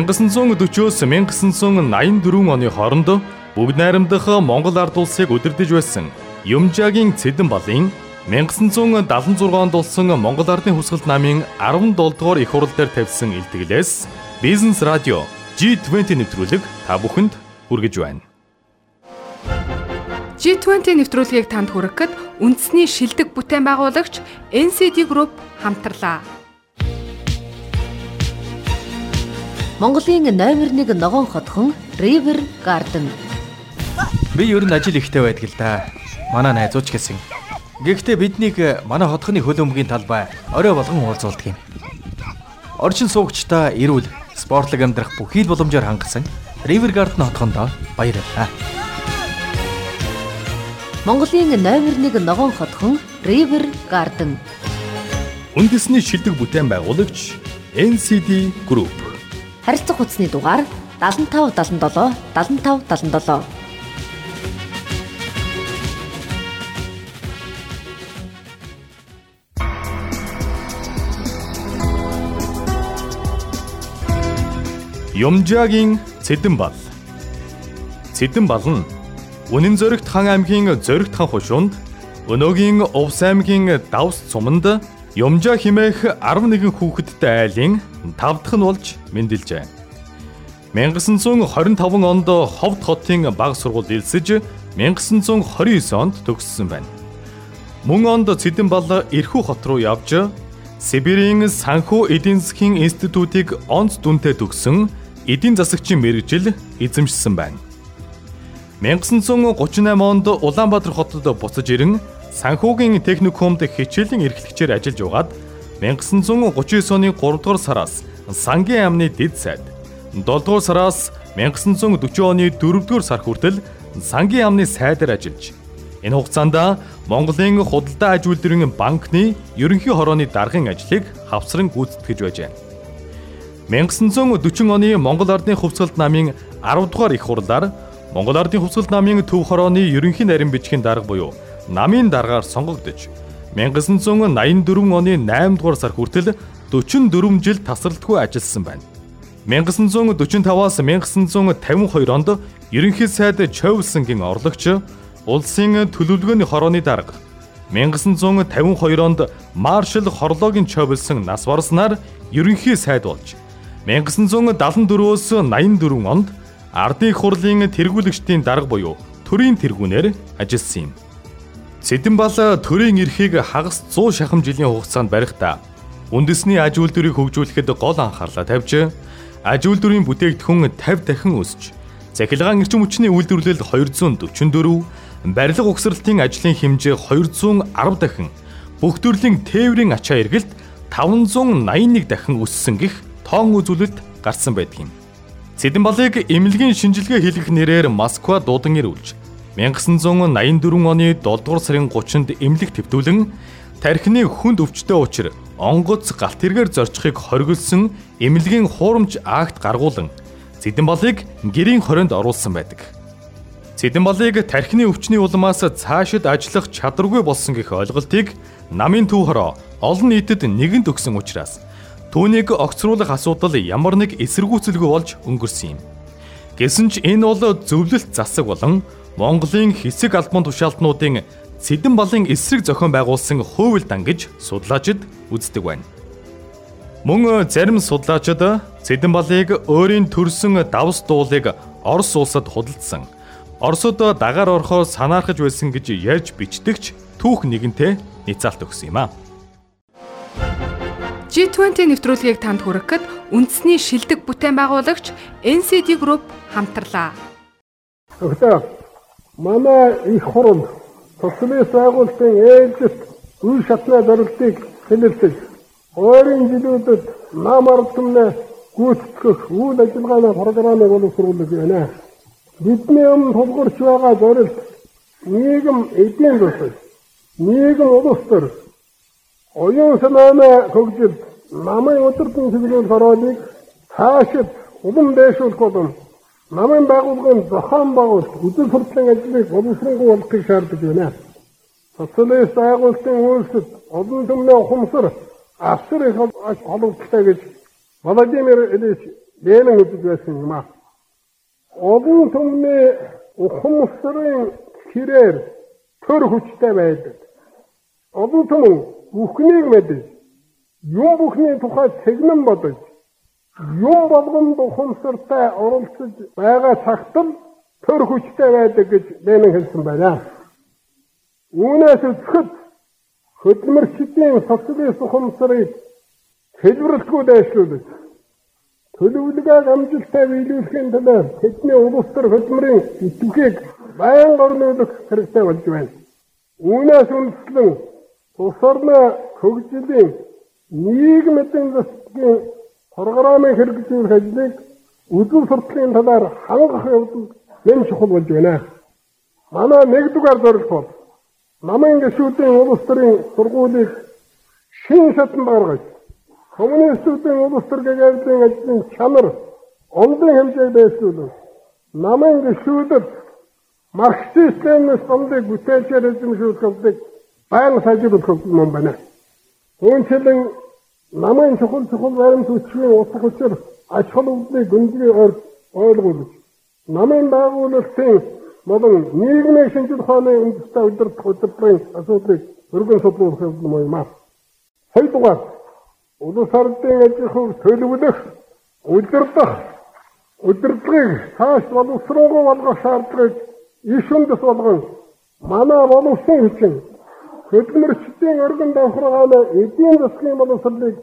1940-оос 1984 оны хооронд бүгд найрамдах Монгол ард улсыг удирдах байсан Юмжаагийн Цэдэн балын 1976 онд болсон Монгол Ардын Хүсгэлт намын 17 дугаар их хурал дээр тавьсан илтгэлээс Бизнес радио G20 нэвтрүүлэг та бүхэнд хүргэж байна. G20 нэвтрүүлгийг танд хүргэхэд үндэсний шилдэг бүтээн байгуулагч NCD Group хамтарлаа. Монголын номер 1 ногоон хотхон River Garden. Би ер нь ажил ихтэй байдаг л да. Манай найзууч гэсэн. Гэхдээ биднийг манай хотхны хөлөмбөгийн талбай орой болгон уулзуулдаг юм. Орчин суугчдаа эрүүл спортлог амьдрах бүхий л боломжоор хангасан River Garden хотхондоо баярлалаа. Монголын номер 1 ногоон хотхон River Garden. Үндэсний шилдэг бүтээн байгуулагч NCD Group. Харилцах хүчний дугаар 75 77 75 77. Юмжаагийн Цэдэн бал. Цэдэн бал нь Үнэн зөрөгт хан аймгийн зөрөгт хан хушуунд өнөөгийн Увс аймгийн Давс цуманд Юмжаа химээх 11 хүүхэдтэй айлын 5 дахь нь болж мэндэлжээ. 1925 онд Ховд хотын баг сургууль элсэж 1929 онд төгссөн байна. Мөн онд Цэдэн бал Ирхүү хот руу явж Сибирийн санхүү эдийн засгийн институтыг онц дүнтэй төгсөн эдийн засагчийн мэрэгжил эзэмшсэн байна. 1938 онд Улаанбаатар хотод буцаж ирэн санхүүгийн техникумд хичээлийн эрхлэгчээр ажиллаж байгаад 1939 оны 3 дугаар сараас сангийн яамны дэд сайд 7 дугаар сараас 1940 оны 4 дугаар сар хүртэл сангийн яамны сайдаар ажиллаж энэ хугацаанд Монголын худалдаа аж үйлдвэрийн банкны ерөнхий хорооны даргын ажлыг хавсран гүйцэтгэж байжээ. 1940 оны Монгол Ардын хувьцалт намын 10 дугаар их хурлаар Монгол Ардын хувьсгал намын төв хорооны ерөнхий нарийн бичгийн дарга буюу намын даргаар сонгогдож 1984 оны 8 дугаар сар хүртэл 44 жил тасралтгүй ажилласан байна. 1945-аас 1952 онд ерөнхий сайд Чойвлсангийн орлогч улсын төлөвлөгөөний хорооны дарга 1952 онд маршал хорлоогийн Чойвлсан нас барснаар ерөнхий сайд болж 1974-өөс 84 онд Ардын хурлын тэргүүлэгчдийн дарга буюу төрийн тэргүүнээр ажилласан юм. Цэдэн бал төрийн эрхийг хагас 100 шахам жилийн хугацаанд барихдаа үндэсний аж үйлдвэрийг хөгжүүлэхэд гол анхаарлаа тавьж аж үйлдвэрийн бүтээгдэхүүн 50 дахин өсч цахилгаан эрчим хүчний үйлдвэрлэл 244, барилга угсралтын ажлын хэмжээ 210 дахин, бүх төрлийн тээврийн ачаа эргэлт 581 дахин өссөн гих тоон үзүүлэлт гарсан байдаг юм. Цэдэн балыг эмнэлгийн шинжилгээ хийх нэрээр Москва дуудан ирүүлж 1984 оны 7 дугаар сарын 30-нд эмнэлэг твтүүлэн тархины хүнд өвчтөе учир онгоц галт тэргээр зорчихыг хориглосон эмнэлгийн хуурамч акт гаргуулan Цэдэн балыг гэрийн хорионд оруулсан байдаг. Цэдэн балыг тархины өвчний улмаас цаашид ажиллах чадваргүй болсон гэх ойлголтыг намын төв хороо олон нийтэд нэгэнд өгсөн учраас Түүнийг огцруулах асуудал ямар нэг эсэргүүцэлгүй болж өнгөрсөн юм. Гэсэн ч энэ бол зөвлөлт засаг болон Монголын хэсэг албан тушаалтнуудын Цэдэн балын эсрэг зохион байгуулсан хууль дан гэж судлаачид үздэг байна. Мөн зарим судлаачид Цэдэн балыг өөрийн төрсөн давс дуулыг Орос улсад худалдсан. Оросод дагаар орохоор санаархаж байсан гэж ярьж бичдэгч түүх нэгэнтээ ницаалт өгсөн юм а. G20 нэвтрүүлгийг танд хүргэхэд үндэсний шилдэг бүтээн байгуулагч NCD Group хамтарлаа. Өглөө манай их хурал тусмын байгуулалтын ээлжит үйл шатны зорилтыг хэлэлцэж өөрийн жилүүдэд нам ардмны гүйцэтгэх үйл ажиллагааны програмыг боловсруулж байна. Бидний өмнө тулгуурч байгаа зорилт нийгэм эдийн засаг, нийгэм улс төр оюун санааны хөгжилд намын өдөртөн сэдвийн хороолыг цаашид улам дэвшүүлэх болон намын байгууллагын зохион байгуулалт үдэл сурталчилан ажлыг боловсруулах болгохыг шаарддаг байна. Социалист байгуулалтын үйлсэд олон түмний ухамсар асар их холбогдолтой гэж Владимир Ильич нэлэн үзэж байсан юм аа. Олон түмний ухамсарын хэрээр төр хүчтэй байдаг. Олон түм бүхнийг мэдэж юм бүхний тухай цэгнэн бодож юм болгонд ухамсартай оролцож байгаа цагт л төр хүчтэй байдаг гэж Ленин хэлсэн байна. Үүнээс үзэхэд хөдөлмөрчдийн социалист ухамсарыг хэлбэрлэхгүй дэвшлүүлж төлөвлөгөөг амжилттай биелүүлэхийн тулд тэдний улс төр хөдөлмөрийн идэвхийг байнга орнуулах хэрэгтэй болж байна. Үүнээс үндэслэн улс орны хөгжлийн нийгмийн засгийн программыг хэрэгжүүлэх ажлыг үзэл сурталчилгын талаар хангах явдал нэн чухал болж байна. Манай нэгдүгээр зорилго бол намын гишүүдийн улс төрийн сургуулийг шин шатанд гаргаж коммунистуудын улс төр гэгээлзийн ажлын чанар ондын хэмжээг дэвшүүлэн намын гишүүдэд марксист ленинист ондыг бүтээлчээр эзэмшүүлэх явдлыг байнга сайжруулах юм байна. Үүнчлэн намын чухал чухал баримт хүчийн утга учир ач холбогдлыг гүнзгий ойлгуулж намын байгуулалтын болон нийгмийн шинжлэх ухааны үндэстэй удирдах удирдлагын асуудлыг өргөн судлуулах юм аа. Хоёрдугаар улс ордын ажил төлөвлөх удирдах удирдлагыг цааш боловсруулгын болгох шаардлагыг иш үндэс болгон манай боловсон хүчин хөдөлмөрчдийн өргөн давхаргааны эдийн засгийн боловсролыг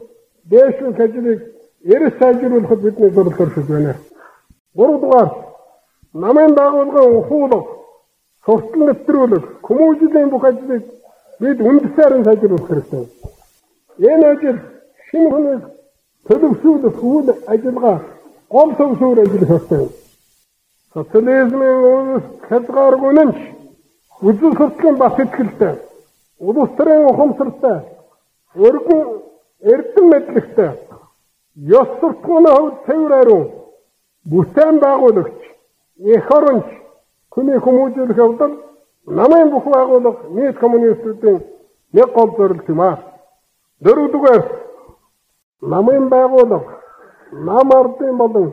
дээшлэх ажлыг эрс сайжруулахад бидний зорилгоор шиг байна. Гуравдугаар намын байгууллагын ухуулах, суртал нэвтрүүлэх, хүмүүжлийн бүх ажлыг бид үндэсээр сайжруулах хэрэгтэй. Энэ ажил шинэ хүнийг төлөвшүүлэх үйл ажиллагаа гол төвшөр ажиллах хэрэгтэй. Социализмын улс хязгааргүй нь үзэл сурталчилан бас ихтэй улс төрийн ухамсартай өргөн эрдэм мэдлэгтэй ёс суртахууны хувьд цэвэр ариун бүтээн байгуулагч их оронч хүний хүмүүжүүлэх явдал намын бүх байгууллага нийт коммунистуудын нэг гол зорилго юм аа. Дөрөвдүгээр намын байгууллага нам ардын болон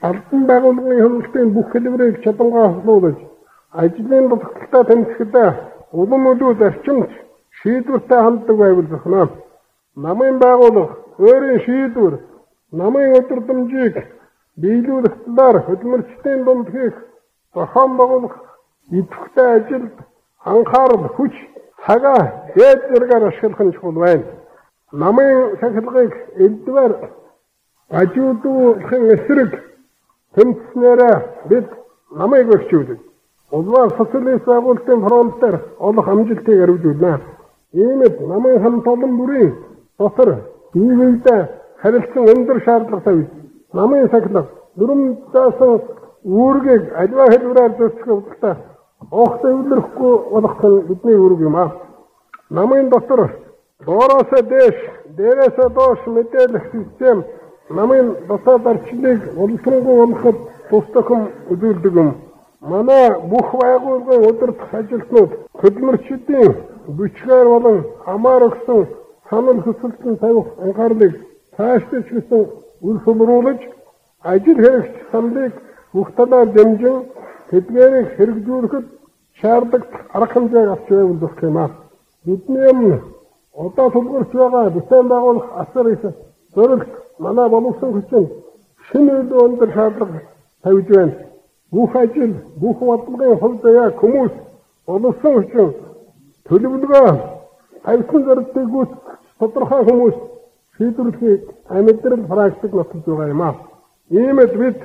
албан байгууллагын хөнгөлтийн бүх хэлбэрийг чадангаа хослуулж ажлын дутагдaltaа тэмцэхдээ улам илүү зарчимч шийдвэртэй ханддаг байвал зохино. Намын байгууллага өөрийн шийдвэр, намын өдөрдмжийг биелүүлэх талаар хөдөлмөрчдийн дунд хийх зохион байгуулах идэвхтэй ажилд анхаарал хүч цагаа дээд зэрэгээр ашиглах нь чухал байна. Намын сахилгыг элдвэр ажиудуулахын эсрэг тэмцснээрээ бид намайг өрчүүлж Улмаар социалист байгуулалтын фронтээр олох амжилтыг өргөжүүлнэ. Иймд намын хамт олон бүрийн дотор нийгэмдээ харилцан өндөр шаардлагатай үед намын сахилга дүрм заасан үүргийг аливаа хэлбэрээр зөрчих явдалтай огт эвлэрэхгүй болох нь бидний үүрэг юм аа. Намын дотор доороос дээш, дээрээс доош мэдээлэх систем намын дотоод арчлыг улсрангуй болгоход тус тохиом үзүүлдэг юм манай бүх байгууллагын удирдах ажилтнууд хөдөлмөрчдийн бичгээр болон хамаар өгсөн санал хүсэлтэн тавих анхаарлыг цаашдаж гисэн үл сумруулж ажил хэрэгч саналыг бүх талаар дэмжин тэдгээрийг хэрэгжүүлэхэд шаардлагатай арга хэмжээг авч болох юм аа. Бидний өмнө одоо тулгуурч байгаа бүтээн байгуулах асар их зорилт манай боловсон хүчин шинэ үйл өндөр шаардлага тавьж байна бүх ажил, бүх бодлогын хувьд яг хүмүүс олсон хүчин төлөвлөгөө тавьсан зорилтыг гүйцэтгэх тодорхой хүмүүс шийдвэрлэхийг амьдрал практик нотолж байгаа юм аа. Иймд бид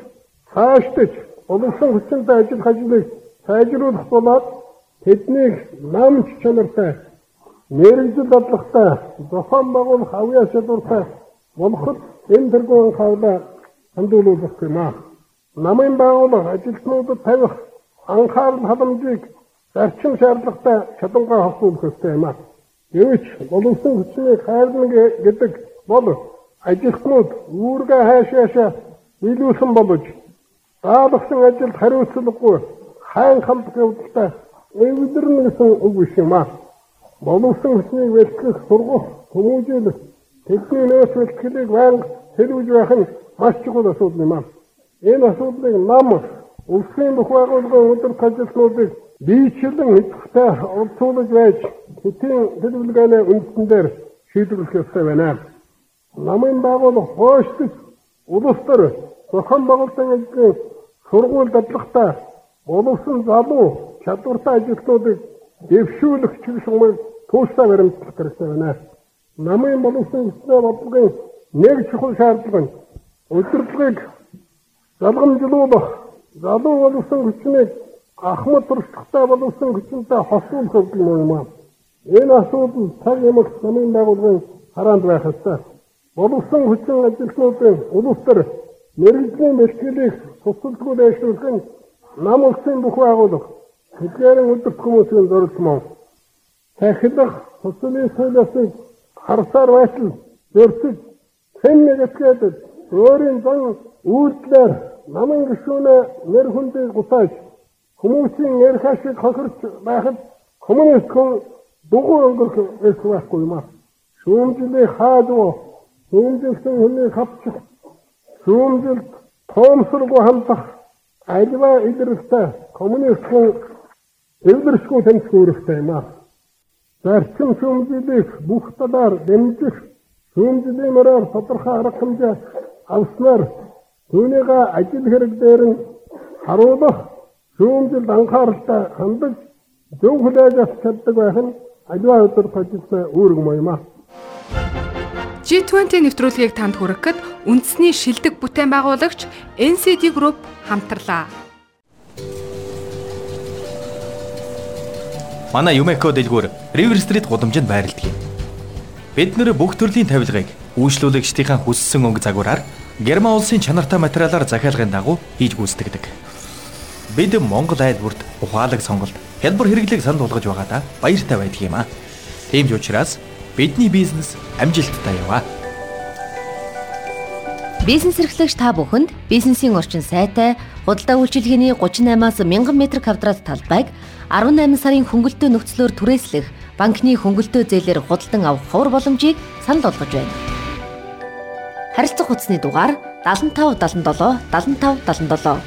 цаашдаж олсон хүчинтэй ажил хажлыг сайжруулах болоод тэднийг намч чанартай мэрэгжил бодлоготой зохион байгуулах авьяа чадвартай болгоход энэ тэргуун хавлаа хандуулах юм аа намын байгууллага ажилтнуудад тавих анхаарал халамжийг зарчим шаардлагатай чадангаа хавсуулах ёстой юм аа. Гэвч боловсон хүчнийг хайрлна гэдэг бол ажилтнууд үүргээ хаашаашаа нийлүүлсэн болож даалгасан ажилд хариуцлагагүй хайн халдах явдалтай эвдэрнэ гэсэн үг биш юм аа. Боловсон хүчнийг бэлтгэх, сургах, хүмүүжүүлэх, тэдний нөөц бэлтгэлийг байнга хэлвэж байх нь маш чухал асуудал юм аа. Энэ асуудлыг нам улсын бүх байгууллагын өдөр ажилтнуудыг биечлэн идэвхтэй орцуулж байж хэдийн төлөвлөгөөний үндсэн дээр шийдвэрлэх ёстой байна. Намын байгууллага хойшлох улс төр зохион байгуулалтын ажлын сургууль дадлахтаа боловсон залуу чадвартай ажилтнуудыг дэвшүүлэх чиг шугамыг тууштай баримтлах хэрэгтэй байна. Намын боловсон эсрэг бодлогын нэг чухал шаардлага нь удирдлагыг залгамжлуулах, залуу боловсон хүчнийг ахмад туршлагатай боловсон хүчнтэй хосуулах юм аа. Энэ асуудал цаг ямагт намын байгууллагын хараанд байх ёстой. Боловсон хүчин ажилтнуудын улс төр мэрэгжлийн бэлтгэлийг тусалдгүй дэвшүүлэх нь нам улсын бүх байгууллага тэдгээрийн өдөрт хүмүүсийн зорилт мөн. Тахилах социалист хуулиасыг харсаар байтал зөрчиж хэн нэг этгээд өөрийн зан үйлдэлээр намын гишүүнээ нэр хүндийг гутааж хүмүүсийн нэр хашиг хохирч байхад коммунист хүн дугуй өнгөрөх эрх байхгүй юм аа. Шүүмжлээ хаадуу шүүмжилсэн хүний хавчих шүүмжилт тоомсоргүй хандах альва илэрхтэй коммунист хүн эвдэршгүй тэмцэх үүрэгтэй юм аа. Зарчим шүүмжлэх бүх талаар дэмжих шүүмжлийн мөрөөр тодорхой арга хэмжээ авснаар түүнийг ажил хэрэг дээр нь харуулах шүүмжилд анхааралтай хандаж зөв хүлээж авч чаддаг байх нь аливаа өдөр ажилласны үүрэг юм аа. G20 нэвтрүүлгийг танд хүргэхэд үндэсний шилдэг бүтээн байгуулагч NCD Group хамтарлаа. Манай Юмеко дэлгүүр River Street гудамжинд байрладаг юм. Бид нэр бүх төрлийн тавилгыг үйлчлүүлэгчдийн хүссэн өнгө загвараар Герман улсын чанартай материалаар захиалгын дагуу хийж гүйцэтгэдэг. Бид Монгол айлбарт ухаалаг сонголт, хялбар хэрэглээг санал болгож байгаадаа баяртай байдаг юм аа. Тийм ч учраас бидний бизнес амжилттай яваа. Бизнес эрхлэгч та бүхэнд бизнесийн орчин сайтай худалдаа үйлчилгээний 38-аас 1000 м квадрат талбайг 18 сарын хөнгөлтөө нөхцлөөр түрээслэх банкны хөнгөлтөө зээлээр худалдан авах ховор боломжийг санал болгож байна. Харилцах утасны дугаар 75 77 75 77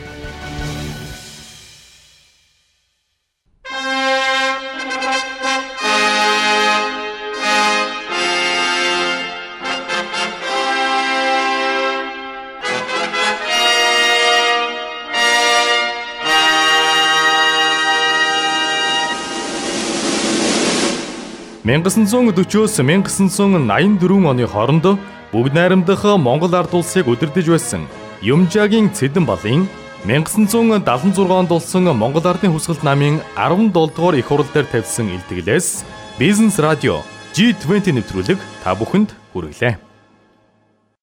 1940-оос 1984 оны хооронд бүгд найрамдах Монгол ард улсыг удирдах байсан Юмжаагийн Цэдэн балын 1976 онд болсон Монгол ардын хүсгэлт намын 17 дугаар их хурал дээр тавьсан илтгэлээс Бизнес радио G20 нэвтрүүлэг та бүхэнд хүргэлээ.